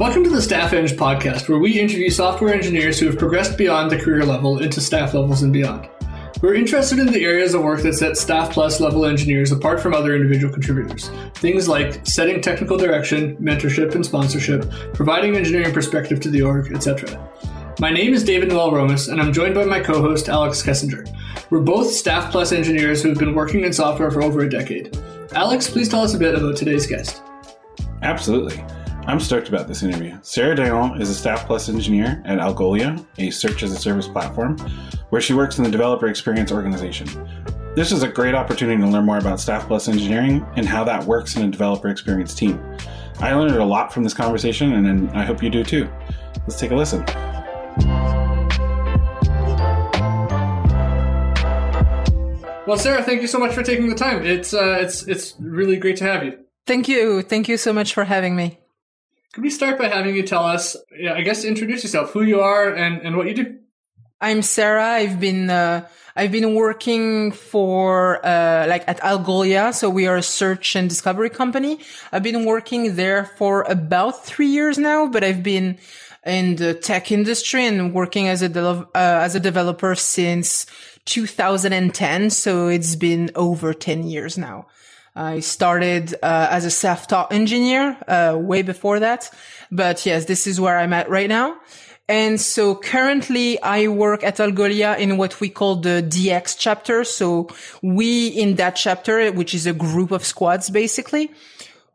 Welcome to the Staff Eng podcast, where we interview software engineers who have progressed beyond the career level into staff levels and beyond. We're interested in the areas of work that set Staff Plus level engineers apart from other individual contributors. Things like setting technical direction, mentorship, and sponsorship, providing engineering perspective to the org, etc. My name is David Noel Romas, and I'm joined by my co host, Alex Kessinger. We're both Staff Plus engineers who have been working in software for over a decade. Alex, please tell us a bit about today's guest. Absolutely. I'm stoked about this interview. Sarah Dayan is a Staff Plus engineer at Algolia, a search as a service platform, where she works in the developer experience organization. This is a great opportunity to learn more about Staff Plus engineering and how that works in a developer experience team. I learned a lot from this conversation, and I hope you do too. Let's take a listen. Well, Sarah, thank you so much for taking the time. It's uh, it's it's really great to have you. Thank you. Thank you so much for having me. Could we start by having you tell us, I guess, introduce yourself, who you are, and, and what you do? I'm Sarah. I've been uh, I've been working for uh, like at Algolia, so we are a search and discovery company. I've been working there for about three years now, but I've been in the tech industry and working as a de- uh, as a developer since 2010. So it's been over 10 years now. I started uh, as a self-taught engineer uh, way before that, but yes, this is where I'm at right now. And so currently I work at Algolia in what we call the DX chapter. So we in that chapter, which is a group of squads basically,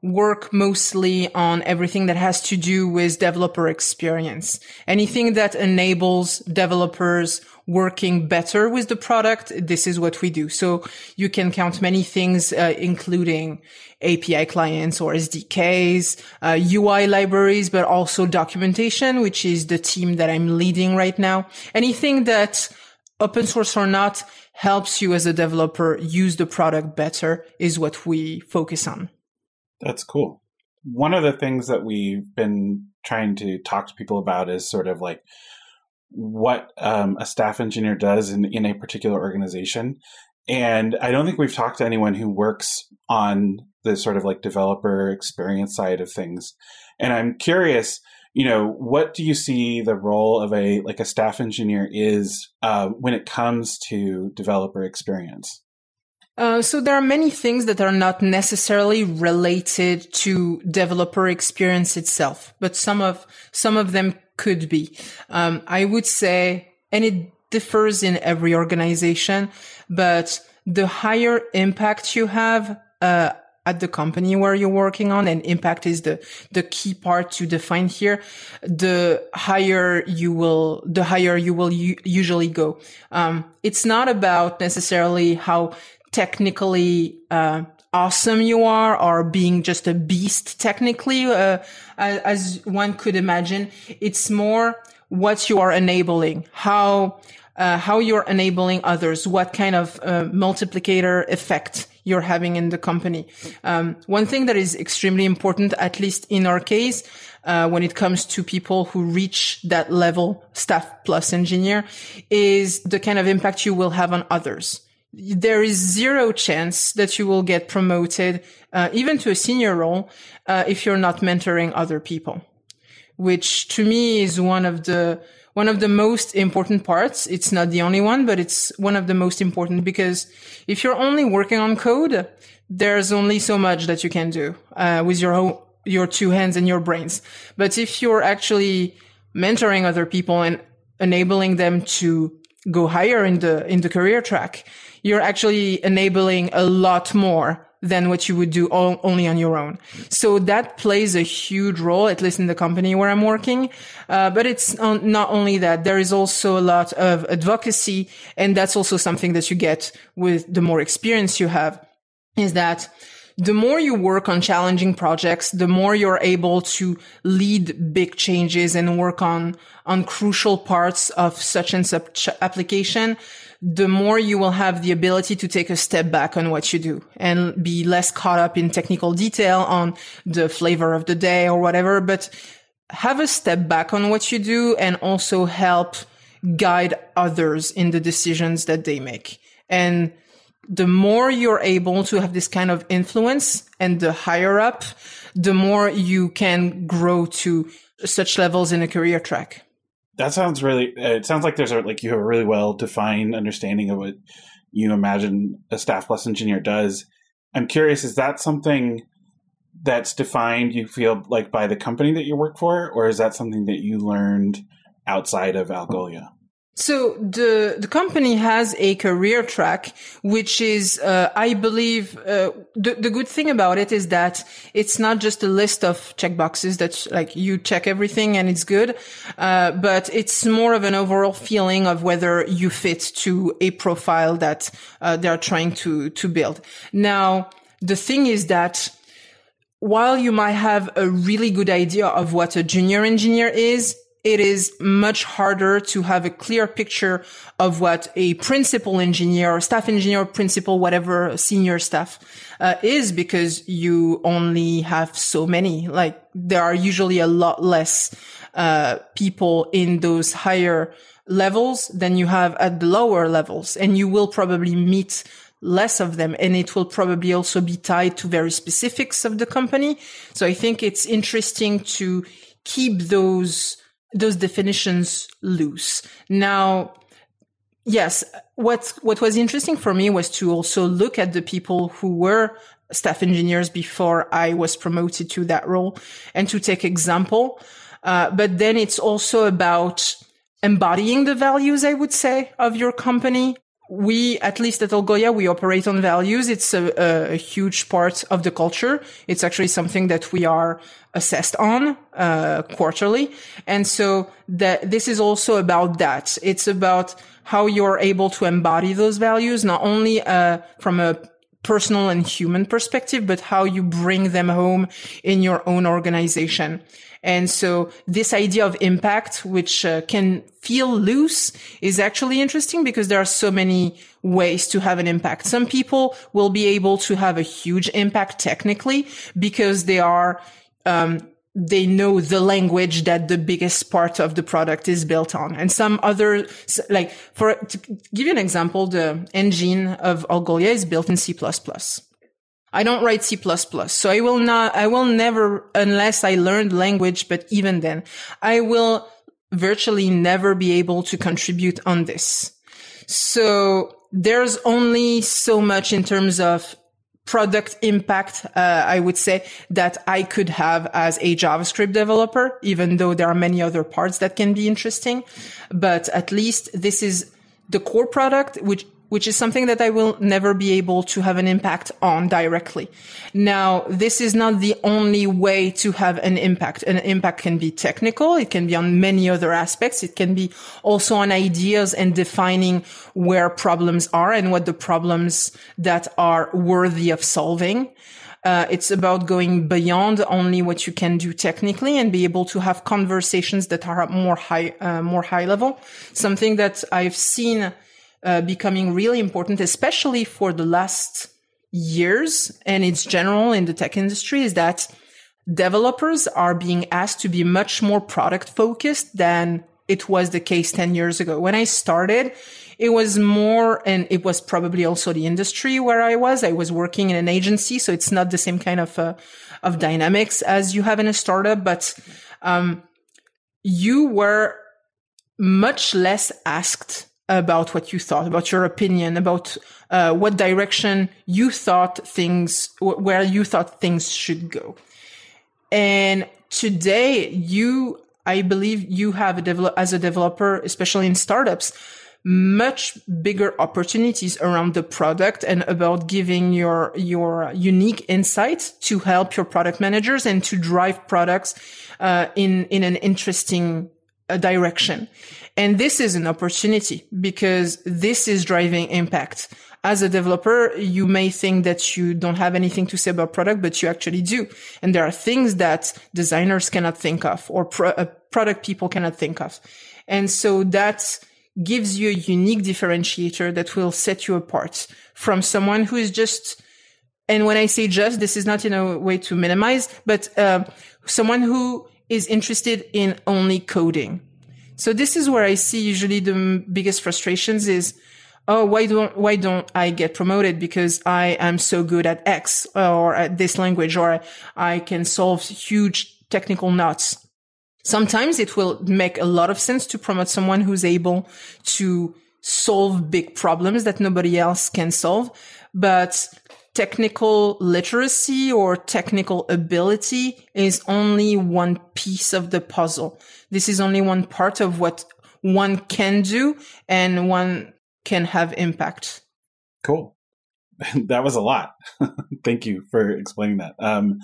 work mostly on everything that has to do with developer experience. Anything that enables developers working better with the product, this is what we do. So you can count many things, uh, including API clients or SDKs, uh, UI libraries, but also documentation, which is the team that I'm leading right now. Anything that open source or not helps you as a developer use the product better is what we focus on. That's cool. One of the things that we've been trying to talk to people about is sort of like what um, a staff engineer does in, in a particular organization. And I don't think we've talked to anyone who works on the sort of like developer experience side of things. And I'm curious, you know, what do you see the role of a like a staff engineer is uh, when it comes to developer experience? Uh, so there are many things that are not necessarily related to developer experience itself, but some of some of them could be. Um, I would say, and it differs in every organization, but the higher impact you have uh, at the company where you're working on, and impact is the the key part to define here. The higher you will, the higher you will u- usually go. Um, it's not about necessarily how technically uh, awesome you are or being just a beast technically uh, as one could imagine. It's more what you are enabling how uh, how you're enabling others what kind of uh, multiplicator effect you're having in the company. Um, one thing that is extremely important at least in our case uh, when it comes to people who reach that level staff plus engineer is the kind of impact you will have on others there is zero chance that you will get promoted, uh, even to a senior role, uh, if you're not mentoring other people, which to me is one of the one of the most important parts. It's not the only one, but it's one of the most important because if you're only working on code, there's only so much that you can do uh, with your own, your two hands and your brains. But if you're actually mentoring other people and enabling them to go higher in the in the career track, you're actually enabling a lot more than what you would do all, only on your own. So that plays a huge role, at least in the company where I'm working. Uh, but it's not only that, there is also a lot of advocacy. And that's also something that you get with the more experience you have is that the more you work on challenging projects, the more you're able to lead big changes and work on, on crucial parts of such and such application the more you will have the ability to take a step back on what you do and be less caught up in technical detail on the flavor of the day or whatever, but have a step back on what you do and also help guide others in the decisions that they make. And the more you're able to have this kind of influence and the higher up, the more you can grow to such levels in a career track. That sounds really. It sounds like there's a, like you have a really well defined understanding of what you imagine a staff plus engineer does. I'm curious, is that something that's defined? You feel like by the company that you work for, or is that something that you learned outside of Algolia? So the the company has a career track, which is, uh, I believe, uh, the the good thing about it is that it's not just a list of checkboxes that like you check everything and it's good, uh, but it's more of an overall feeling of whether you fit to a profile that uh, they're trying to to build. Now the thing is that while you might have a really good idea of what a junior engineer is, it is much harder to have a clear picture of what a principal engineer staff engineer, principal, whatever senior staff uh, is because you only have so many. Like there are usually a lot less uh, people in those higher levels than you have at the lower levels, and you will probably meet less of them and it will probably also be tied to very specifics of the company. So I think it's interesting to keep those those definitions loose. Now, yes, what what was interesting for me was to also look at the people who were staff engineers before I was promoted to that role and to take example. Uh, but then it's also about embodying the values, I would say, of your company we, at least at Algolia, we operate on values. It's a, a, huge part of the culture. It's actually something that we are assessed on uh, quarterly, and so that this is also about that. It's about how you're able to embody those values, not only uh, from a personal and human perspective, but how you bring them home in your own organization. And so this idea of impact, which uh, can feel loose is actually interesting because there are so many ways to have an impact. Some people will be able to have a huge impact technically because they are, um, they know the language that the biggest part of the product is built on. And some other, like for, to give you an example, the engine of Algolia is built in C++. I don't write C++. So I will not, I will never, unless I learned language, but even then, I will virtually never be able to contribute on this. So there's only so much in terms of product impact, uh, I would say that I could have as a JavaScript developer, even though there are many other parts that can be interesting. But at least this is the core product, which which is something that I will never be able to have an impact on directly. Now, this is not the only way to have an impact. An impact can be technical. It can be on many other aspects. It can be also on ideas and defining where problems are and what the problems that are worthy of solving. Uh, it's about going beyond only what you can do technically and be able to have conversations that are more high, uh, more high level. Something that I've seen uh, becoming really important, especially for the last years and it's general in the tech industry is that developers are being asked to be much more product focused than it was the case 10 years ago. When I started, it was more, and it was probably also the industry where I was. I was working in an agency, so it's not the same kind of, uh, of dynamics as you have in a startup, but, um, you were much less asked about what you thought, about your opinion, about uh, what direction you thought things, where you thought things should go. And today, you, I believe, you have a develop as a developer, especially in startups, much bigger opportunities around the product and about giving your your unique insights to help your product managers and to drive products uh, in in an interesting uh, direction. And this is an opportunity because this is driving impact. As a developer, you may think that you don't have anything to say about product, but you actually do. And there are things that designers cannot think of or pro- uh, product people cannot think of. And so that gives you a unique differentiator that will set you apart from someone who is just and when I say just, this is not in a way to minimize, but uh, someone who is interested in only coding so this is where I see usually the biggest frustrations is, oh, why don't, why don't I get promoted? Because I am so good at X or at this language or I can solve huge technical knots. Sometimes it will make a lot of sense to promote someone who's able to solve big problems that nobody else can solve. But technical literacy or technical ability is only one piece of the puzzle. This is only one part of what one can do and one can have impact. Cool. that was a lot. Thank you for explaining that. Um,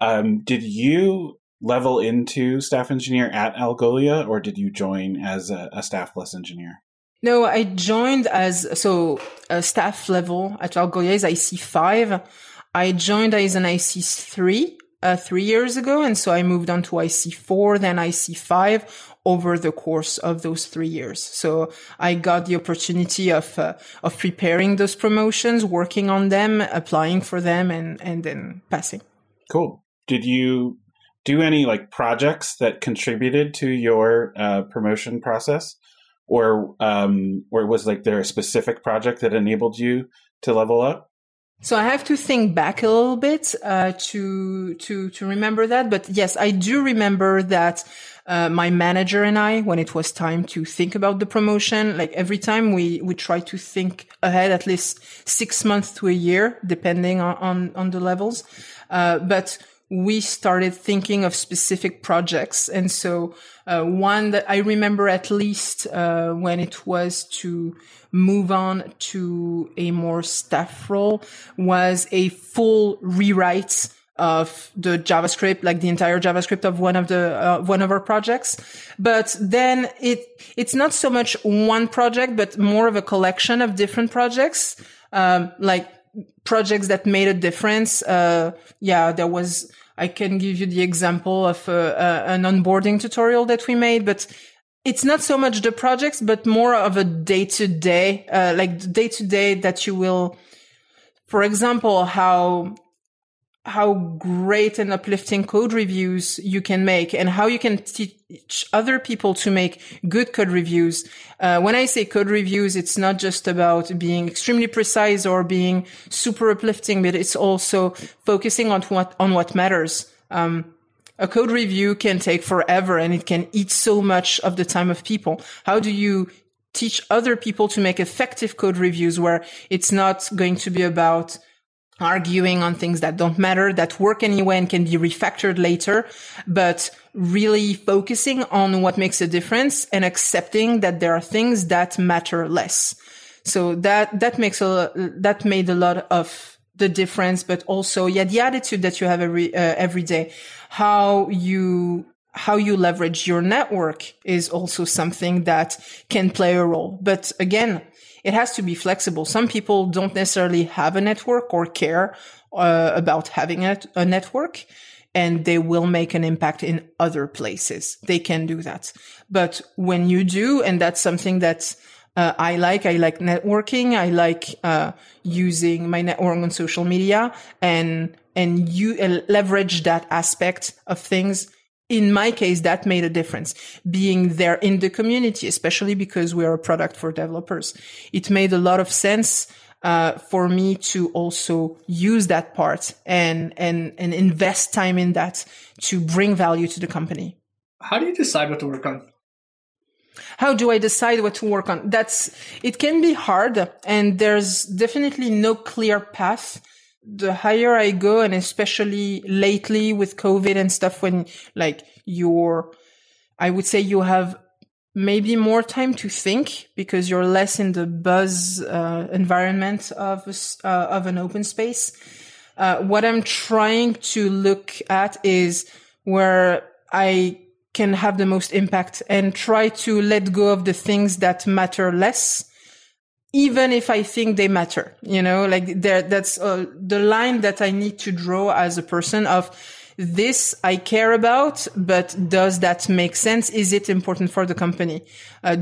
um, did you level into staff engineer at Algolia or did you join as a, a staff plus engineer? No, I joined as so a staff level at Algolia is IC five. I joined as an IC three uh, three years ago, and so I moved on to IC four, then IC five over the course of those three years. So I got the opportunity of uh, of preparing those promotions, working on them, applying for them, and and then passing. Cool. Did you do any like projects that contributed to your uh, promotion process? Or um, or was like there a specific project that enabled you to level up? So I have to think back a little bit uh, to to to remember that. But yes, I do remember that uh, my manager and I, when it was time to think about the promotion, like every time we we try to think ahead at least six months to a year, depending on on, on the levels. Uh, but we started thinking of specific projects. And so, uh, one that I remember at least, uh, when it was to move on to a more staff role was a full rewrite of the JavaScript, like the entire JavaScript of one of the, uh, one of our projects. But then it, it's not so much one project, but more of a collection of different projects. Um, like projects that made a difference. Uh, yeah, there was, I can give you the example of uh, uh, an onboarding tutorial that we made, but it's not so much the projects, but more of a day to day, like day to day that you will, for example, how how great and uplifting code reviews you can make and how you can teach other people to make good code reviews. Uh, when I say code reviews, it's not just about being extremely precise or being super uplifting, but it's also focusing on what, on what matters. Um, a code review can take forever and it can eat so much of the time of people. How do you teach other people to make effective code reviews where it's not going to be about arguing on things that don't matter, that work anyway and can be refactored later, but really focusing on what makes a difference and accepting that there are things that matter less. So that, that makes a, that made a lot of the difference, but also, yeah, the attitude that you have every, uh, every day, how you, how you leverage your network is also something that can play a role. But again, it has to be flexible. Some people don't necessarily have a network or care uh, about having a, a network and they will make an impact in other places. They can do that. But when you do, and that's something that uh, I like, I like networking. I like uh, using my network on social media and and you uh, leverage that aspect of things in my case, that made a difference. Being there in the community, especially because we are a product for developers, it made a lot of sense uh, for me to also use that part and and and invest time in that to bring value to the company. How do you decide what to work on? How do I decide what to work on? That's it can be hard, and there's definitely no clear path the higher I go, and especially lately with COVID and stuff, when like you're, I would say you have maybe more time to think because you're less in the buzz uh, environment of uh, of an open space. Uh, what I'm trying to look at is where I can have the most impact and try to let go of the things that matter less even if I think they matter, you know, like there, that's uh, the line that I need to draw as a person of this I care about, but does that make sense? Is it important for the company? Uh,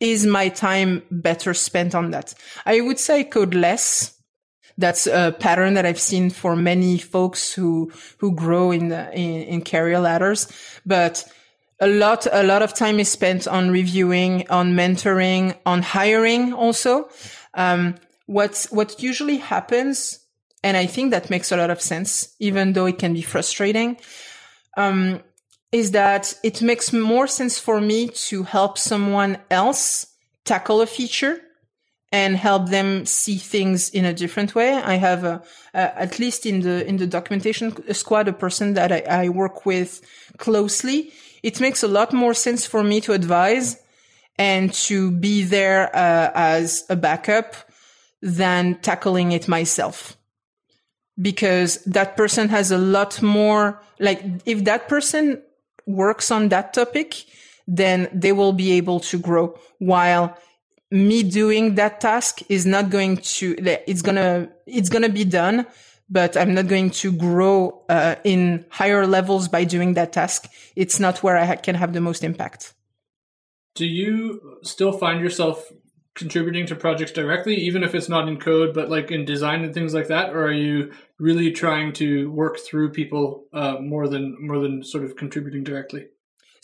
is my time better spent on that? I would say code less. That's a pattern that I've seen for many folks who, who grow in, the, in, in career ladders, but a lot a lot of time is spent on reviewing on mentoring on hiring also um, what what usually happens and i think that makes a lot of sense even though it can be frustrating um, is that it makes more sense for me to help someone else tackle a feature and help them see things in a different way. I have a, a, at least in the in the documentation squad a person that I, I work with closely. It makes a lot more sense for me to advise and to be there uh, as a backup than tackling it myself. Because that person has a lot more like if that person works on that topic then they will be able to grow while me doing that task is not going to it's gonna it's gonna be done but i'm not going to grow uh, in higher levels by doing that task. It's not where i ha- can have the most impact. Do you still find yourself contributing to projects directly, even if it's not in code, but like in design and things like that, or are you really trying to work through people uh, more than more than sort of contributing directly?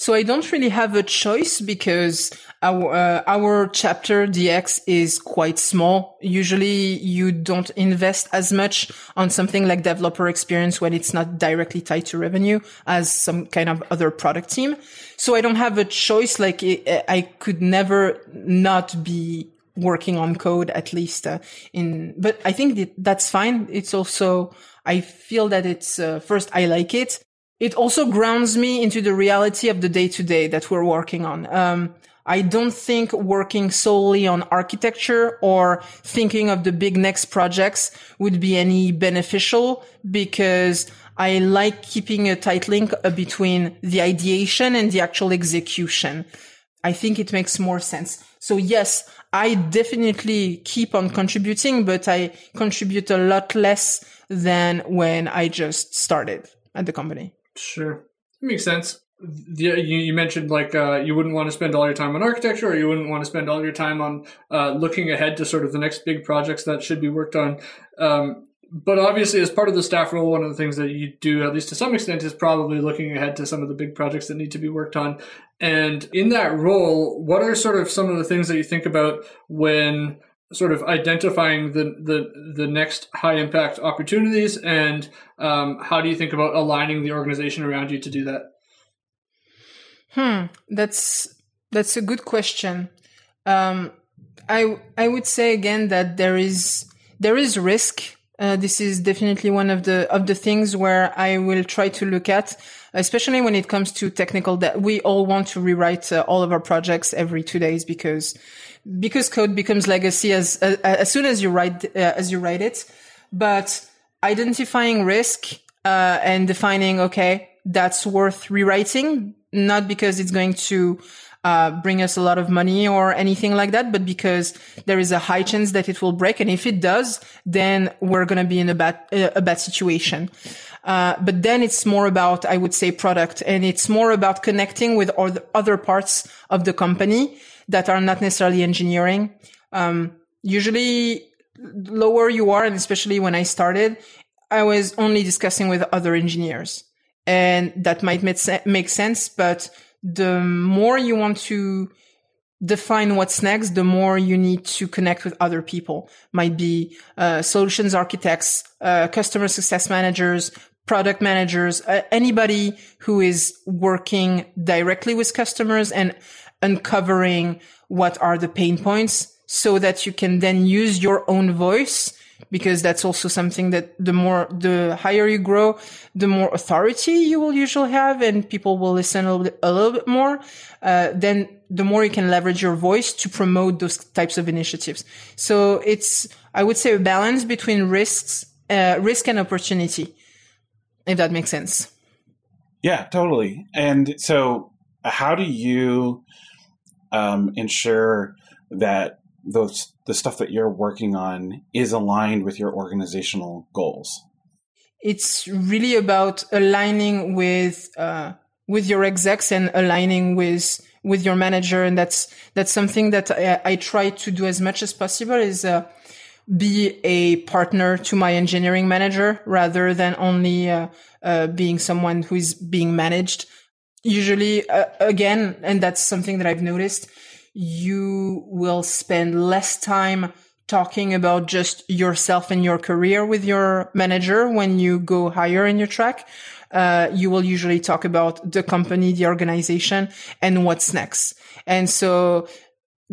So I don't really have a choice because our uh, our chapter DX is quite small. Usually you don't invest as much on something like developer experience when it's not directly tied to revenue as some kind of other product team. So I don't have a choice. Like I could never not be working on code at least uh, in, but I think that that's fine. It's also, I feel that it's, uh, first, I like it. It also grounds me into the reality of the day to day that we're working on. Um, I don't think working solely on architecture or thinking of the big next projects would be any beneficial because I like keeping a tight link uh, between the ideation and the actual execution. I think it makes more sense. So yes, I definitely keep on contributing, but I contribute a lot less than when I just started at the company. Sure. It makes sense. Yeah, you, you mentioned like uh, you wouldn't want to spend all your time on architecture, or you wouldn't want to spend all your time on uh, looking ahead to sort of the next big projects that should be worked on. Um, but obviously, as part of the staff role, one of the things that you do, at least to some extent, is probably looking ahead to some of the big projects that need to be worked on. And in that role, what are sort of some of the things that you think about when sort of identifying the the, the next high impact opportunities, and um, how do you think about aligning the organization around you to do that? Hmm, that's that's a good question. Um, I I would say again that there is there is risk uh, this is definitely one of the of the things where I will try to look at, especially when it comes to technical. That we all want to rewrite uh, all of our projects every two days because because code becomes legacy as uh, as soon as you write uh, as you write it. But identifying risk uh, and defining okay that's worth rewriting, not because it's going to uh, bring us a lot of money or anything like that, but because there is a high chance that it will break. And if it does, then we're going to be in a bad, a bad situation. Uh, but then it's more about, I would say, product and it's more about connecting with other parts of the company that are not necessarily engineering. Um, usually lower you are, and especially when I started, I was only discussing with other engineers and that might make sense, but the more you want to define what's next, the more you need to connect with other people. Might be uh, solutions architects, uh, customer success managers, product managers, uh, anybody who is working directly with customers and uncovering what are the pain points so that you can then use your own voice because that's also something that the more, the higher you grow, the more authority you will usually have and people will listen a little bit, a little bit more. Uh, then the more you can leverage your voice to promote those types of initiatives. So it's, I would say a balance between risks, uh, risk and opportunity, if that makes sense. Yeah, totally. And so how do you um, ensure that those the stuff that you're working on is aligned with your organizational goals? It's really about aligning with uh, with your execs and aligning with with your manager, and that's that's something that I, I try to do as much as possible. Is uh, be a partner to my engineering manager rather than only uh, uh being someone who is being managed. Usually, uh, again, and that's something that I've noticed you will spend less time talking about just yourself and your career with your manager when you go higher in your track. uh, you will usually talk about the company, the organization and what's next. And so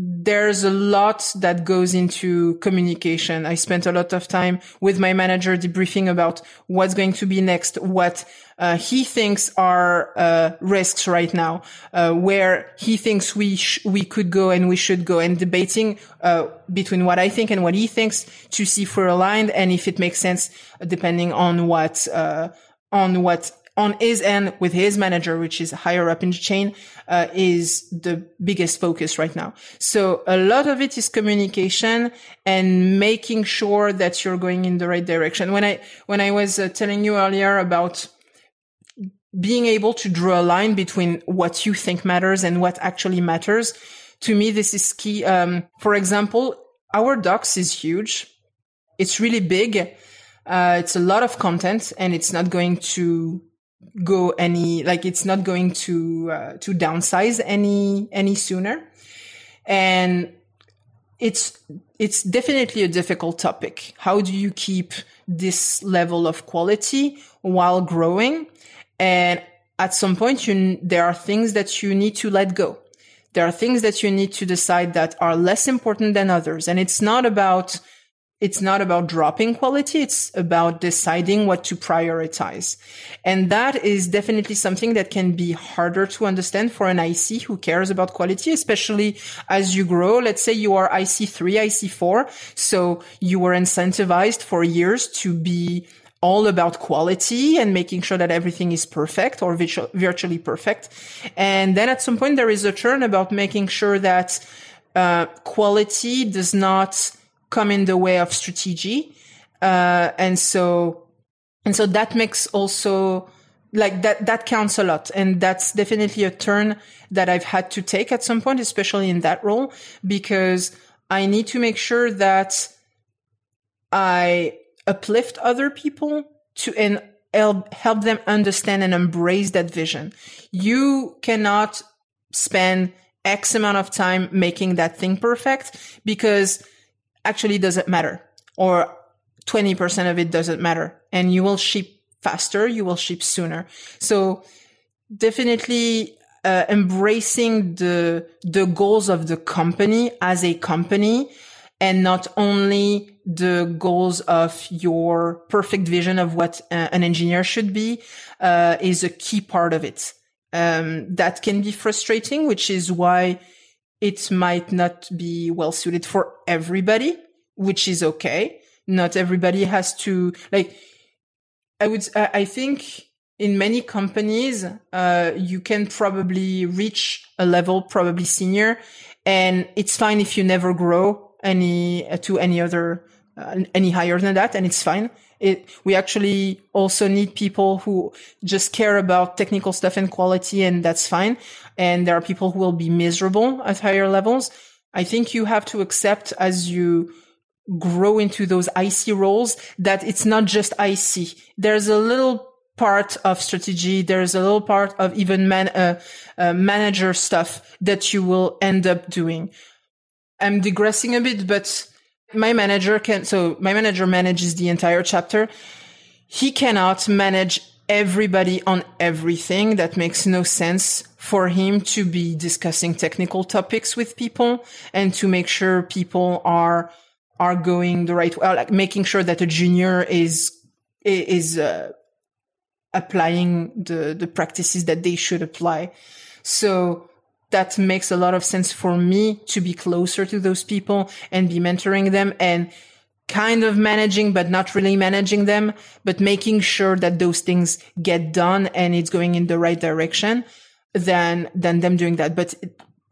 there's a lot that goes into communication. I spent a lot of time with my manager debriefing about what's going to be next, what uh, he thinks are uh, risks right now, uh, where he thinks we sh- we could go and we should go, and debating uh, between what I think and what he thinks to see if we're aligned and if it makes sense, depending on what uh, on what on his end with his manager, which is higher up in the chain, uh, is the biggest focus right now. So a lot of it is communication and making sure that you're going in the right direction. When I, when I was uh, telling you earlier about being able to draw a line between what you think matters and what actually matters, to me, this is key. Um, for example, our docs is huge. It's really big. Uh, it's a lot of content and it's not going to go any like it's not going to uh, to downsize any any sooner. And it's it's definitely a difficult topic. How do you keep this level of quality while growing? And at some point you there are things that you need to let go. There are things that you need to decide that are less important than others. And it's not about it's not about dropping quality. It's about deciding what to prioritize. And that is definitely something that can be harder to understand for an IC who cares about quality, especially as you grow. Let's say you are IC3, IC4. So you were incentivized for years to be all about quality and making sure that everything is perfect or virtu- virtually perfect. And then at some point there is a turn about making sure that uh, quality does not come in the way of strategy. Uh, and so, and so that makes also like that, that counts a lot. And that's definitely a turn that I've had to take at some point, especially in that role, because I need to make sure that I uplift other people to and help, help them understand and embrace that vision. You cannot spend X amount of time making that thing perfect because actually doesn't matter or 20% of it doesn't matter and you will ship faster, you will ship sooner. So definitely uh, embracing the the goals of the company as a company and not only the goals of your perfect vision of what uh, an engineer should be uh, is a key part of it. Um, that can be frustrating, which is why it might not be well suited for everybody, which is okay. Not everybody has to like, I would, I think in many companies, uh, you can probably reach a level, probably senior, and it's fine if you never grow any uh, to any other uh, any higher than that, and it's fine. It, we actually also need people who just care about technical stuff and quality, and that's fine. And there are people who will be miserable at higher levels. I think you have to accept as you grow into those IC roles that it's not just IC. There's a little part of strategy. There's a little part of even man, uh, uh, manager stuff that you will end up doing. I'm digressing a bit, but my manager can, so my manager manages the entire chapter. He cannot manage everybody on everything. That makes no sense for him to be discussing technical topics with people and to make sure people are, are going the right way, like making sure that a junior is, is, uh, applying the, the practices that they should apply. So that makes a lot of sense for me to be closer to those people and be mentoring them and kind of managing, but not really managing them, but making sure that those things get done and it's going in the right direction than, than them doing that. But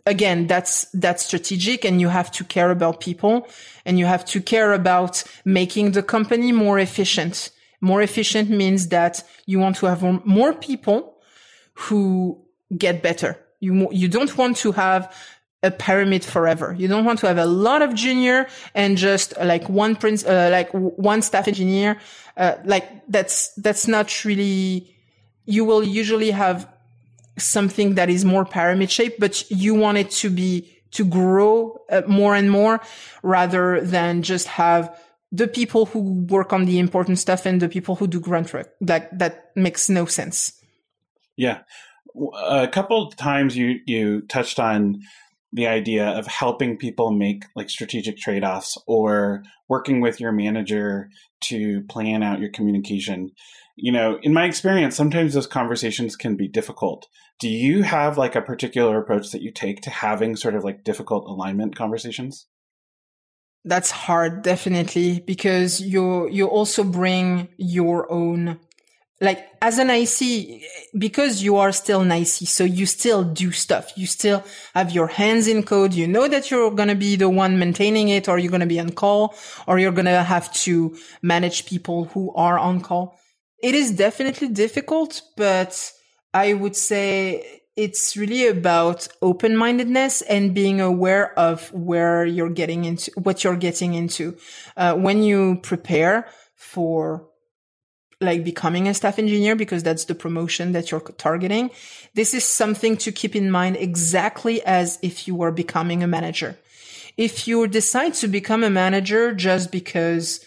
again, that's, that's strategic and you have to care about people and you have to care about making the company more efficient. More efficient means that you want to have more people who get better you, you don't want to have a pyramid forever. You don't want to have a lot of junior and just like one prince, uh, like one staff engineer. Uh, like that's, that's not really, you will usually have something that is more pyramid shaped, but you want it to be, to grow uh, more and more rather than just have the people who work on the important stuff and the people who do grunt work. That that makes no sense. Yeah, a couple times you you touched on the idea of helping people make like strategic trade-offs or working with your manager to plan out your communication. You know in my experience sometimes those conversations can be difficult. Do you have like a particular approach that you take to having sort of like difficult alignment conversations? That's hard definitely because you you also bring your own like as an IC, because you are still an IC, so you still do stuff. You still have your hands in code. You know that you're going to be the one maintaining it or you're going to be on call or you're going to have to manage people who are on call. It is definitely difficult, but I would say it's really about open-mindedness and being aware of where you're getting into, what you're getting into. Uh, when you prepare for like becoming a staff engineer because that's the promotion that you're targeting. This is something to keep in mind exactly as if you were becoming a manager. If you decide to become a manager just because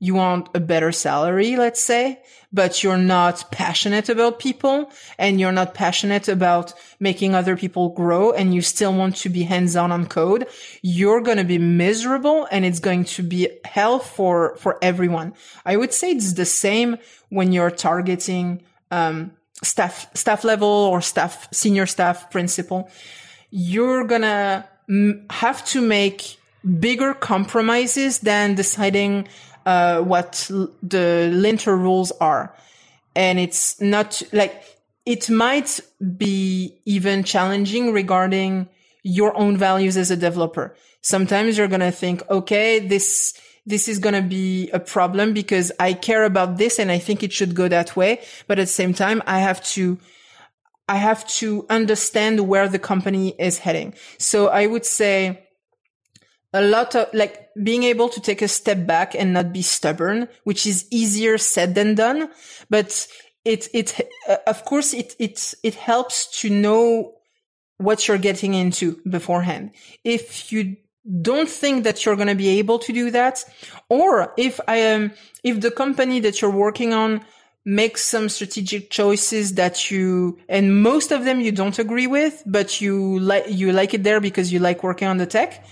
you want a better salary, let's say, but you're not passionate about people and you're not passionate about making other people grow and you still want to be hands on on code, you're going to be miserable and it's going to be hell for, for everyone. I would say it's the same when you're targeting, um, staff, staff level or staff, senior staff principal. You're going to have to make bigger compromises than deciding uh, what the linter rules are. And it's not like it might be even challenging regarding your own values as a developer. Sometimes you're going to think, okay, this, this is going to be a problem because I care about this and I think it should go that way. But at the same time, I have to, I have to understand where the company is heading. So I would say a lot of like being able to take a step back and not be stubborn, which is easier said than done. But it, it, uh, of course, it, it, it helps to know what you're getting into beforehand. If you don't think that you're going to be able to do that, or if I am, if the company that you're working on makes some strategic choices that you, and most of them you don't agree with, but you like, you like it there because you like working on the tech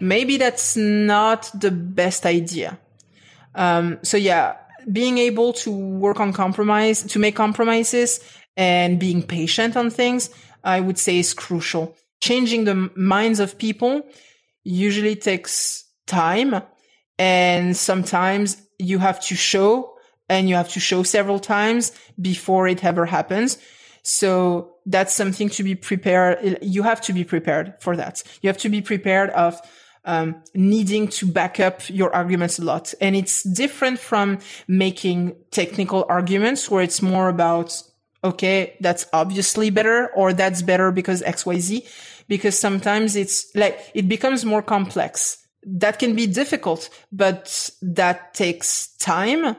maybe that's not the best idea. Um, so yeah, being able to work on compromise, to make compromises and being patient on things, I would say is crucial. Changing the minds of people usually takes time and sometimes you have to show and you have to show several times before it ever happens. So that's something to be prepared. You have to be prepared for that. You have to be prepared of um, needing to back up your arguments a lot. And it's different from making technical arguments where it's more about, okay, that's obviously better or that's better because XYZ. Because sometimes it's like, it becomes more complex. That can be difficult, but that takes time.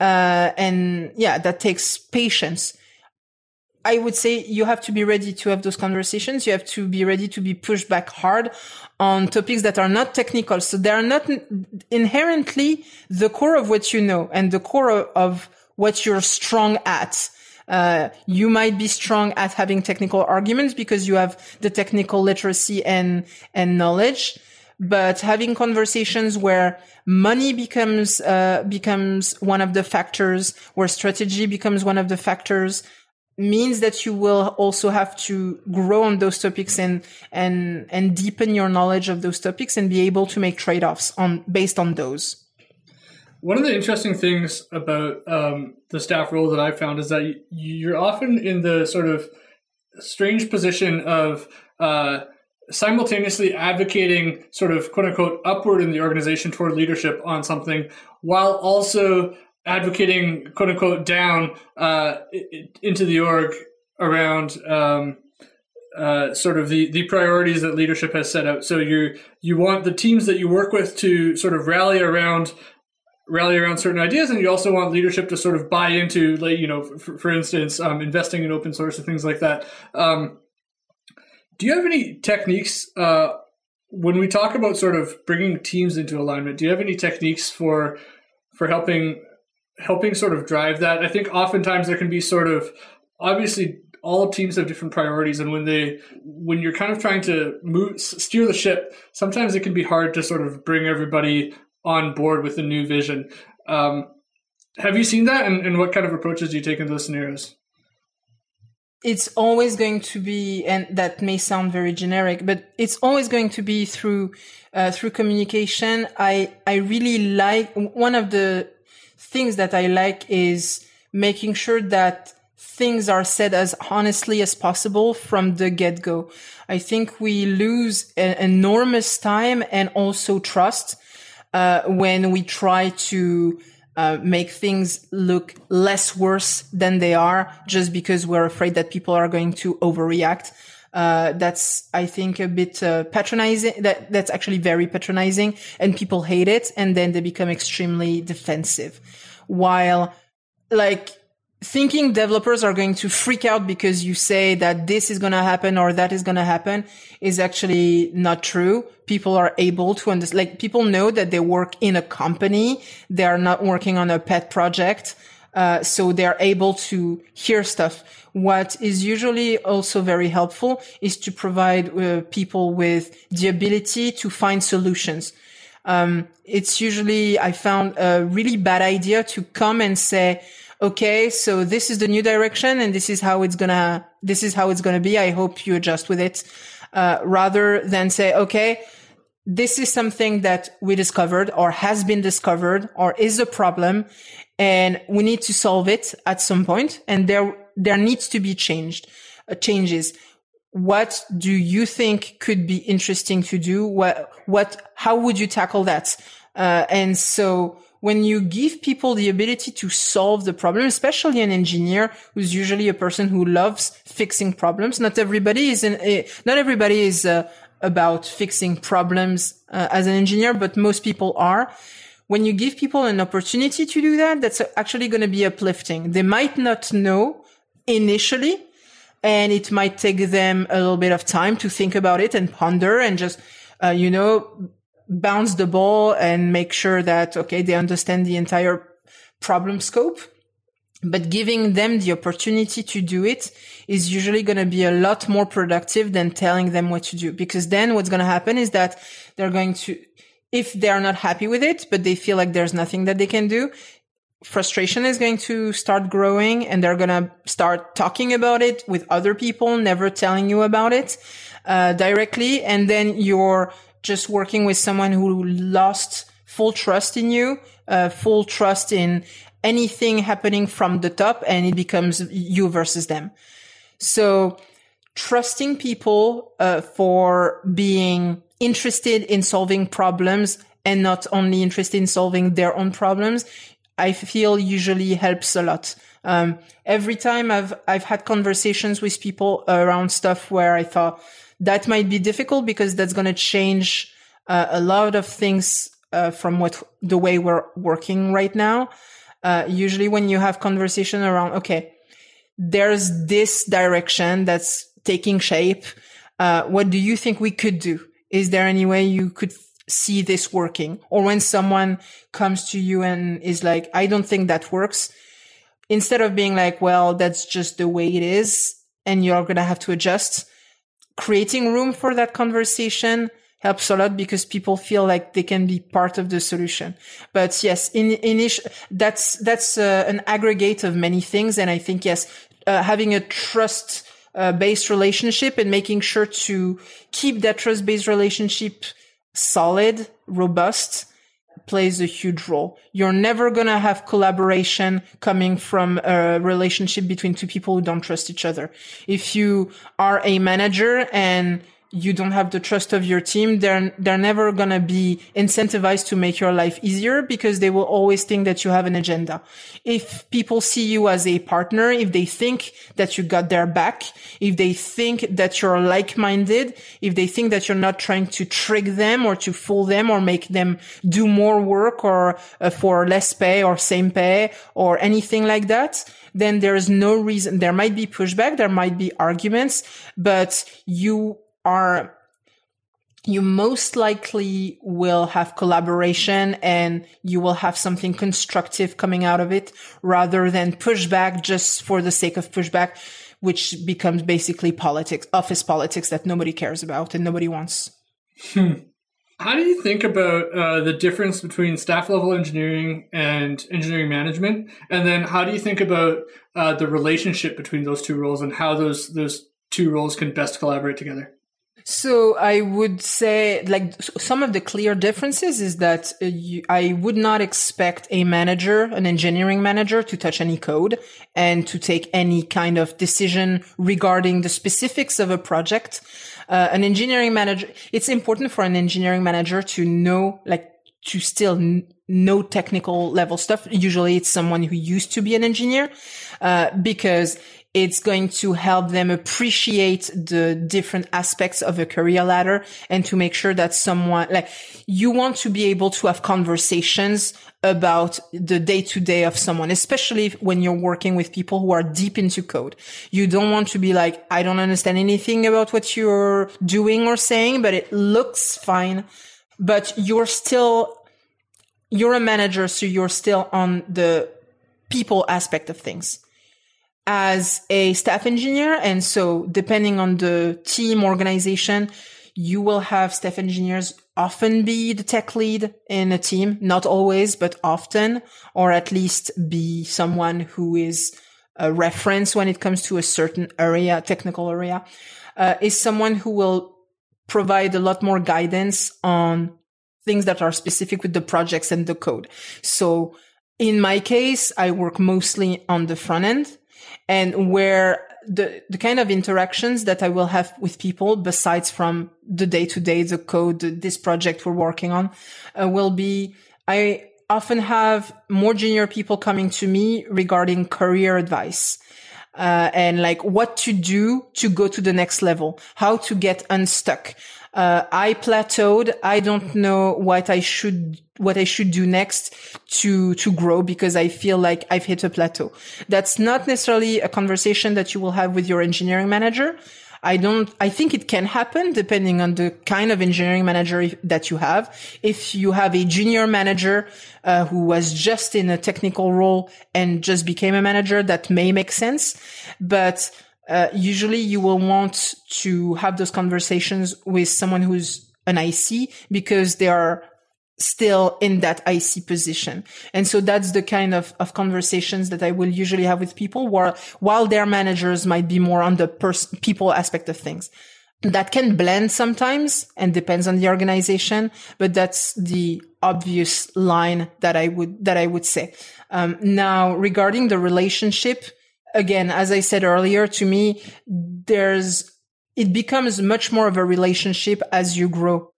Uh, and yeah, that takes patience. I would say you have to be ready to have those conversations. You have to be ready to be pushed back hard on topics that are not technical. So they are not inherently the core of what you know and the core of what you're strong at. Uh, you might be strong at having technical arguments because you have the technical literacy and, and knowledge. But having conversations where money becomes, uh, becomes one of the factors, where strategy becomes one of the factors, means that you will also have to grow on those topics and and and deepen your knowledge of those topics and be able to make trade-offs on based on those. One of the interesting things about um, the staff role that i found is that you're often in the sort of strange position of uh, simultaneously advocating sort of quote unquote upward in the organization toward leadership on something while also advocating quote unquote down uh, into the org around um, uh, sort of the, the priorities that leadership has set out. So you you want the teams that you work with to sort of rally around rally around certain ideas, and you also want leadership to sort of buy into, like you know, for, for instance, um, investing in open source and things like that. Um, do you have any techniques uh, when we talk about sort of bringing teams into alignment, do you have any techniques for for helping helping sort of drive that? I think oftentimes there can be sort of obviously all teams have different priorities and when they when you're kind of trying to move steer the ship sometimes it can be hard to sort of bring everybody on board with the new vision um, have you seen that and, and what kind of approaches do you take in those scenarios it's always going to be, and that may sound very generic, but it's always going to be through, uh, through communication. I, I really like, one of the things that I like is making sure that things are said as honestly as possible from the get go. I think we lose enormous time and also trust, uh, when we try to, uh, make things look less worse than they are just because we're afraid that people are going to overreact. Uh, that's, I think, a bit uh, patronizing. That that's actually very patronizing, and people hate it, and then they become extremely defensive. While, like, thinking developers are going to freak out because you say that this is going to happen or that is going to happen is actually not true. People are able to understand, like people know that they work in a company. They are not working on a pet project. Uh, so they're able to hear stuff. What is usually also very helpful is to provide uh, people with the ability to find solutions. Um, it's usually, I found a really bad idea to come and say, okay, so this is the new direction and this is how it's gonna, this is how it's gonna be. I hope you adjust with it. Uh, rather than say, okay, this is something that we discovered or has been discovered or is a problem and we need to solve it at some point and there, there needs to be changed, uh, changes. What do you think could be interesting to do? What, what, how would you tackle that? Uh, and so when you give people the ability to solve the problem, especially an engineer who's usually a person who loves fixing problems, not everybody is in, uh, not everybody is uh, about fixing problems uh, as an engineer, but most people are. When you give people an opportunity to do that, that's actually going to be uplifting. They might not know initially, and it might take them a little bit of time to think about it and ponder and just, uh, you know, bounce the ball and make sure that, okay, they understand the entire problem scope. But giving them the opportunity to do it is usually going to be a lot more productive than telling them what to do. Because then what's going to happen is that they're going to, if they are not happy with it, but they feel like there's nothing that they can do, frustration is going to start growing and they're going to start talking about it with other people, never telling you about it, uh, directly. And then you're just working with someone who lost full trust in you, uh, full trust in anything happening from the top and it becomes you versus them. So trusting people, uh, for being interested in solving problems and not only interested in solving their own problems, I feel usually helps a lot. Um, every time I've, I've had conversations with people around stuff where I thought, that might be difficult because that's going to change uh, a lot of things uh, from what the way we're working right now. Uh, usually, when you have conversation around, okay, there's this direction that's taking shape. Uh, what do you think we could do? Is there any way you could see this working? Or when someone comes to you and is like, I don't think that works. Instead of being like, well, that's just the way it is and you're going to have to adjust creating room for that conversation helps a lot because people feel like they can be part of the solution. But yes, in, initial, that's, that's uh, an aggregate of many things. And I think, yes, uh, having a trust uh, based relationship and making sure to keep that trust based relationship solid, robust, plays a huge role. You're never going to have collaboration coming from a relationship between two people who don't trust each other. If you are a manager and you don't have the trust of your team, they're, they're never going to be incentivized to make your life easier because they will always think that you have an agenda. If people see you as a partner, if they think that you got their back, if they think that you're like-minded, if they think that you're not trying to trick them or to fool them or make them do more work or uh, for less pay or same pay or anything like that, then there is no reason. There might be pushback. There might be arguments, but you are you most likely will have collaboration and you will have something constructive coming out of it rather than pushback just for the sake of pushback, which becomes basically politics, office politics that nobody cares about and nobody wants. Hmm. How do you think about uh, the difference between staff level engineering and engineering management? And then how do you think about uh, the relationship between those two roles and how those those two roles can best collaborate together? So I would say like some of the clear differences is that uh, you, I would not expect a manager, an engineering manager to touch any code and to take any kind of decision regarding the specifics of a project. Uh, an engineering manager, it's important for an engineering manager to know, like, to still n- know technical level stuff. Usually it's someone who used to be an engineer, uh, because it's going to help them appreciate the different aspects of a career ladder and to make sure that someone like you want to be able to have conversations about the day to day of someone, especially when you're working with people who are deep into code. You don't want to be like, I don't understand anything about what you're doing or saying, but it looks fine, but you're still, you're a manager. So you're still on the people aspect of things as a staff engineer. And so depending on the team organization, you will have staff engineers often be the tech lead in a team, not always, but often, or at least be someone who is a reference when it comes to a certain area, technical area, uh, is someone who will provide a lot more guidance on things that are specific with the projects and the code. So in my case, I work mostly on the front end and where the, the kind of interactions that I will have with people besides from the day to day, the code, this project we're working on uh, will be, I often have more junior people coming to me regarding career advice. Uh, and like what to do to go to the next level, how to get unstuck, uh, I plateaued. I don't know what I should what I should do next to to grow because I feel like I've hit a plateau. That's not necessarily a conversation that you will have with your engineering manager. I don't, I think it can happen depending on the kind of engineering manager that you have. If you have a junior manager, uh, who was just in a technical role and just became a manager, that may make sense. But uh, usually you will want to have those conversations with someone who's an IC because they are still in that IC position. And so that's the kind of, of conversations that I will usually have with people where, while their managers might be more on the pers- people aspect of things. That can blend sometimes and depends on the organization, but that's the obvious line that I would, that I would say. Um, now regarding the relationship, again, as I said earlier, to me, there's, it becomes much more of a relationship as you grow.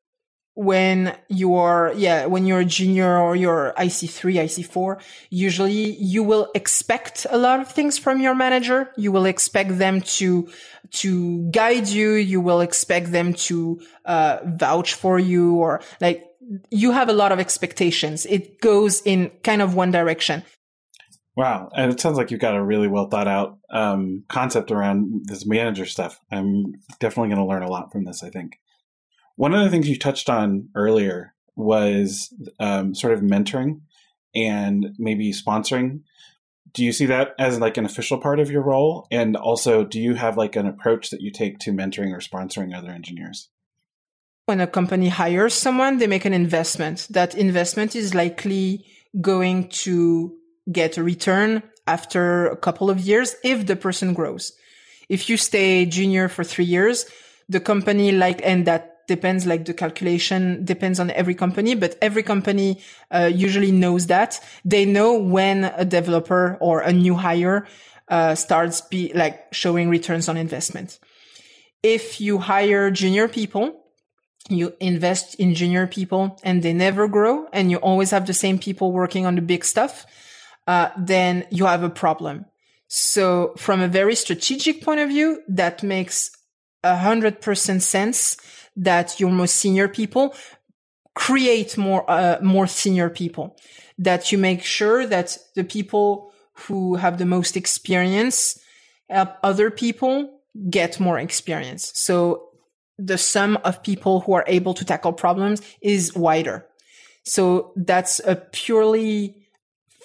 When you're, yeah, when you're a junior or you're IC3, IC4, usually you will expect a lot of things from your manager. You will expect them to, to guide you. You will expect them to, uh, vouch for you or like, you have a lot of expectations. It goes in kind of one direction. Wow, and it sounds like you've got a really well thought out um, concept around this manager stuff. I'm definitely going to learn a lot from this. I think one of the things you touched on earlier was um, sort of mentoring and maybe sponsoring. Do you see that as like an official part of your role? And also, do you have like an approach that you take to mentoring or sponsoring other engineers? When a company hires someone, they make an investment. That investment is likely going to get a return after a couple of years if the person grows. If you stay junior for three years, the company like, and that depends like the calculation depends on every company, but every company uh, usually knows that they know when a developer or a new hire uh, starts be like showing returns on investment. If you hire junior people, you invest in junior people and they never grow and you always have the same people working on the big stuff uh, then you have a problem. So from a very strategic point of view, that makes a hundred percent sense that your most senior people create more, uh, more senior people, that you make sure that the people who have the most experience help other people get more experience. So the sum of people who are able to tackle problems is wider. So that's a purely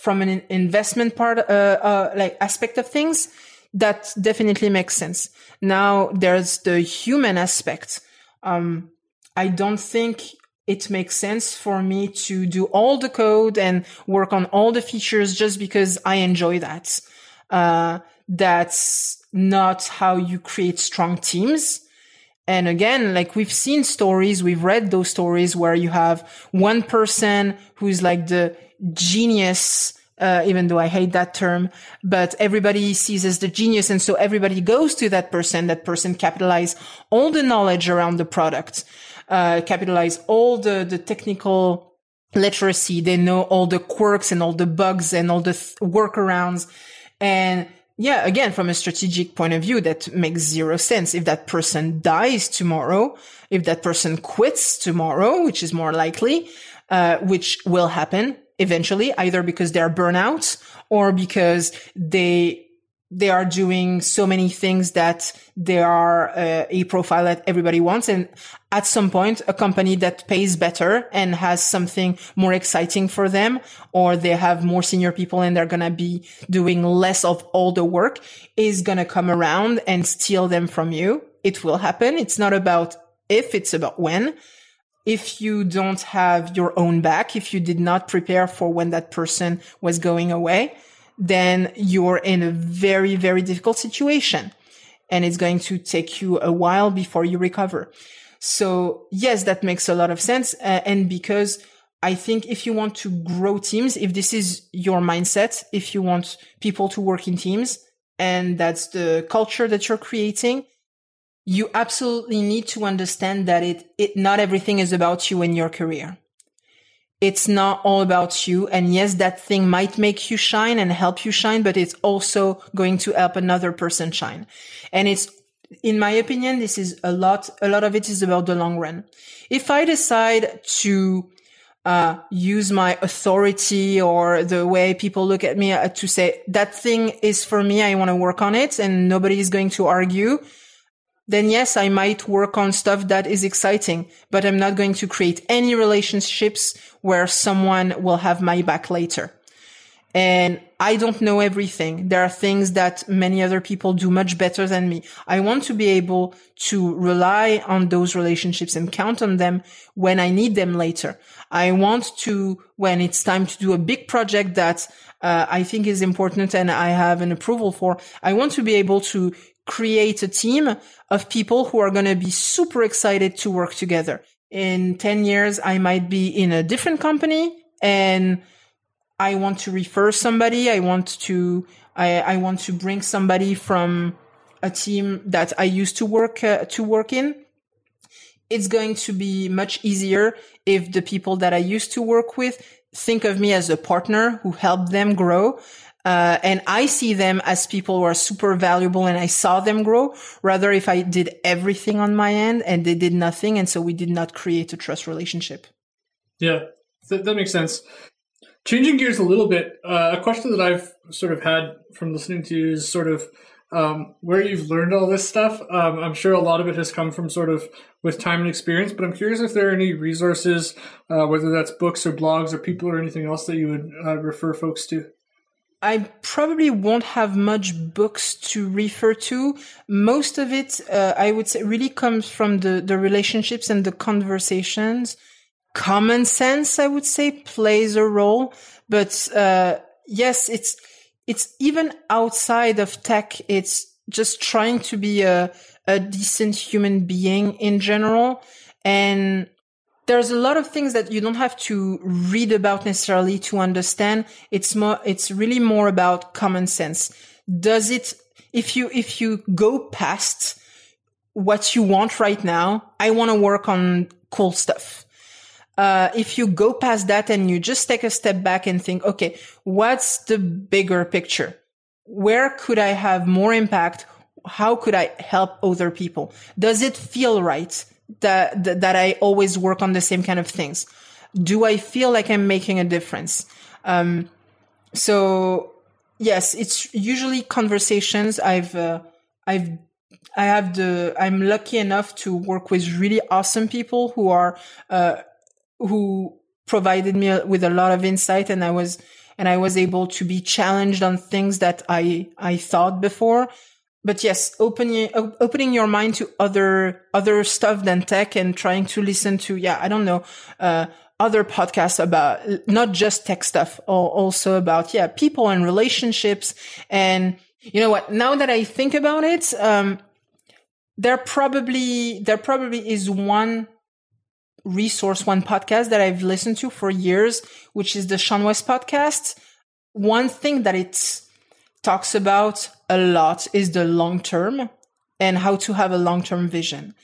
from an investment part, uh, uh, like aspect of things. That definitely makes sense. Now there's the human aspect. Um, I don't think it makes sense for me to do all the code and work on all the features just because I enjoy that. Uh, that's not how you create strong teams. And again, like we've seen stories, we've read those stories where you have one person who's like the genius, uh, even though I hate that term, but everybody sees as the genius. And so everybody goes to that person. That person capitalize all the knowledge around the product, uh, capitalize all the, the technical literacy. They know all the quirks and all the bugs and all the th- workarounds. And yeah, again, from a strategic point of view, that makes zero sense. If that person dies tomorrow, if that person quits tomorrow, which is more likely, uh, which will happen eventually, either because they're burnout or because they they are doing so many things that they are uh, a profile that everybody wants. And at some point, a company that pays better and has something more exciting for them, or they have more senior people and they're going to be doing less of all the work is going to come around and steal them from you. It will happen. It's not about if, it's about when. If you don't have your own back, if you did not prepare for when that person was going away, then you're in a very, very difficult situation. And it's going to take you a while before you recover. So yes, that makes a lot of sense. Uh, and because I think if you want to grow teams, if this is your mindset, if you want people to work in teams and that's the culture that you're creating, you absolutely need to understand that it, it, not everything is about you in your career it's not all about you. And yes, that thing might make you shine and help you shine, but it's also going to help another person shine. And it's, in my opinion, this is a lot, a lot of it is about the long run. If I decide to, uh, use my authority or the way people look at me uh, to say that thing is for me. I want to work on it and nobody is going to argue then yes, I might work on stuff that is exciting, but I'm not going to create any relationships where someone will have my back later. And I don't know everything. There are things that many other people do much better than me. I want to be able to rely on those relationships and count on them when I need them later. I want to, when it's time to do a big project that uh, I think is important and I have an approval for, I want to be able to create a team of people who are going to be super excited to work together. In 10 years, I might be in a different company and I want to refer somebody. I want to, I, I want to bring somebody from a team that I used to work, uh, to work in. It's going to be much easier if the people that I used to work with think of me as a partner who helped them grow uh, and I see them as people who are super valuable and I saw them grow rather if I did everything on my end and they did nothing. And so we did not create a trust relationship. Yeah, th- that makes sense. Changing gears a little bit, uh, a question that I've sort of had from listening to you is sort of um, where you've learned all this stuff. Um, I'm sure a lot of it has come from sort of with time and experience, but I'm curious if there are any resources, uh, whether that's books or blogs or people or anything else that you would uh, refer folks to. I probably won't have much books to refer to. Most of it, uh, I would say, really comes from the, the relationships and the conversations. Common sense, I would say, plays a role. But, uh, yes, it's, it's even outside of tech. It's just trying to be a, a decent human being in general. And there's a lot of things that you don't have to read about necessarily to understand. It's more, it's really more about common sense. Does it, if you, if you go past what you want right now, I want to work on cool stuff. Uh, if you go past that and you just take a step back and think, okay, what's the bigger picture? Where could I have more impact? How could I help other people? Does it feel right? That, that, that I always work on the same kind of things? Do I feel like I'm making a difference? Um, so yes, it's usually conversations. I've, uh, I've I have the, I'm lucky enough to work with really awesome people who are, uh, who provided me with a lot of insight and I was, and I was able to be challenged on things that I, I thought before. But yes, opening, opening your mind to other, other stuff than tech and trying to listen to, yeah, I don't know, uh, other podcasts about not just tech stuff, or also about, yeah, people and relationships. And you know what? Now that I think about it, um, there probably, there probably is one resource, one podcast that I've listened to for years, which is the Sean West podcast. One thing that it talks about a lot is the long term and how to have a long term vision.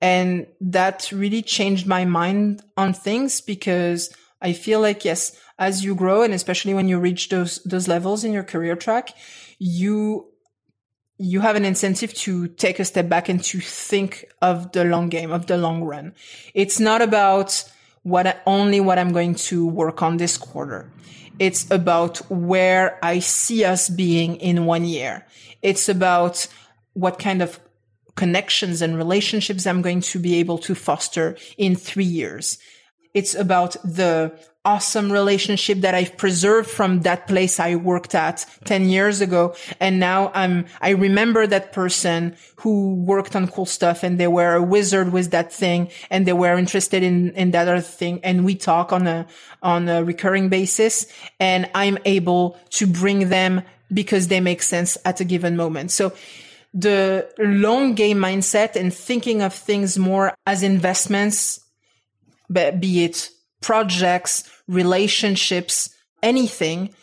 And that really changed my mind on things because I feel like, yes, as you grow and especially when you reach those, those levels in your career track, you, you have an incentive to take a step back and to think of the long game, of the long run. It's not about what only what I'm going to work on this quarter. It's about where I see us being in one year. It's about what kind of connections and relationships I'm going to be able to foster in three years. It's about the awesome relationship that I've preserved from that place I worked at 10 years ago. And now I'm, I remember that person who worked on cool stuff and they were a wizard with that thing and they were interested in, in that other thing. And we talk on a, on a recurring basis and I'm able to bring them because they make sense at a given moment. So the long game mindset and thinking of things more as investments, be it projects, relationships, anything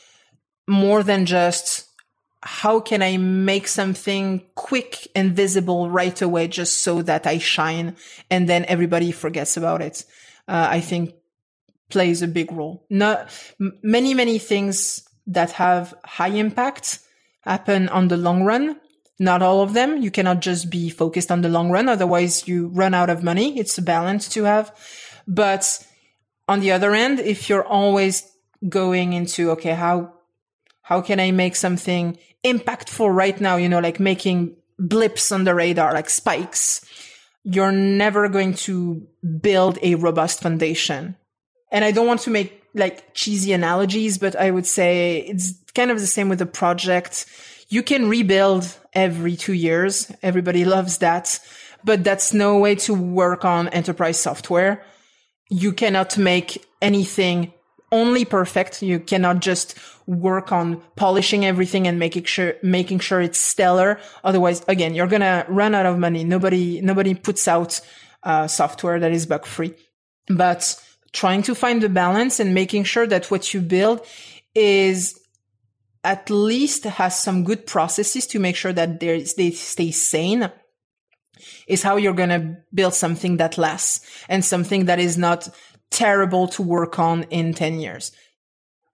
more than just how can I make something quick and visible right away just so that I shine and then everybody forgets about it. Uh, I think plays a big role. Not many, many things that have high impact happen on the long run not all of them. You cannot just be focused on the long run. Otherwise you run out of money. It's a balance to have. But on the other end, if you're always going into, okay, how, how can I make something impactful right now? You know, like making blips on the radar, like spikes. You're never going to build a robust foundation. And I don't want to make like cheesy analogies, but I would say it's kind of the same with a project you can rebuild every two years. Everybody loves that, but that's no way to work on enterprise software. You cannot make anything only perfect. You cannot just work on polishing everything and making sure, making sure it's stellar. Otherwise, again, you're going to run out of money. Nobody, nobody puts out uh, software that is bug free, but trying to find the balance and making sure that what you build is at least has some good processes to make sure that they stay sane is how you're going to build something that lasts and something that is not terrible to work on in 10 years.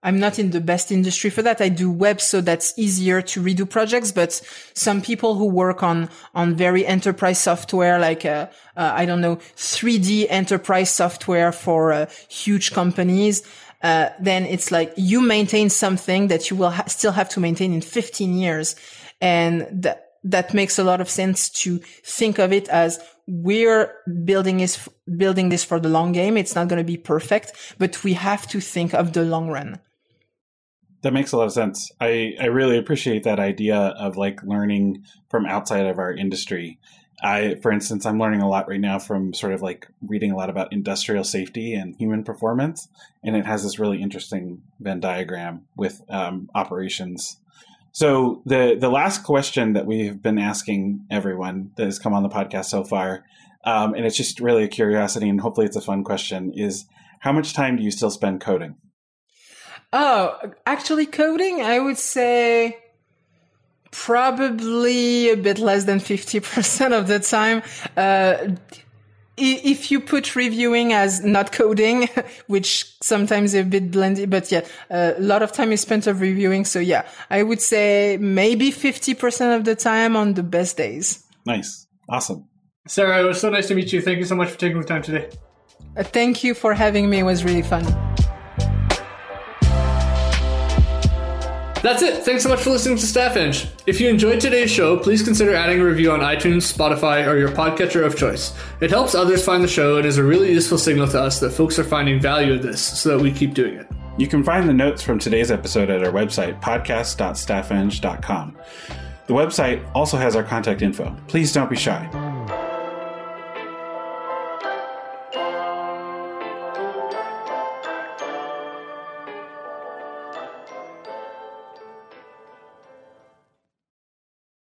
I'm not in the best industry for that. I do web, so that's easier to redo projects. But some people who work on on very enterprise software, like uh, uh, I don't know, 3D enterprise software for uh, huge companies, uh, then it's like you maintain something that you will ha- still have to maintain in 15 years. And that, that makes a lot of sense to think of it as we're building this, building this for the long game. It's not going to be perfect, but we have to think of the long run. That makes a lot of sense. I, I really appreciate that idea of like learning from outside of our industry I, for instance, I'm learning a lot right now from sort of like reading a lot about industrial safety and human performance, and it has this really interesting Venn diagram with um, operations. So the the last question that we've been asking everyone that has come on the podcast so far, um, and it's just really a curiosity, and hopefully it's a fun question, is how much time do you still spend coding? Oh, actually, coding, I would say probably a bit less than 50% of the time. Uh, if you put reviewing as not coding, which sometimes is a bit blended, but yeah, a lot of time is spent of reviewing. So yeah, I would say maybe 50% of the time on the best days. Nice. Awesome. Sarah, it was so nice to meet you. Thank you so much for taking the time today. Uh, thank you for having me. It was really fun. That's it. Thanks so much for listening to Staff Eng. If you enjoyed today's show, please consider adding a review on iTunes, Spotify, or your podcatcher of choice. It helps others find the show and is a really useful signal to us that folks are finding value in this so that we keep doing it. You can find the notes from today's episode at our website, podcast.staffeng.com. The website also has our contact info. Please don't be shy.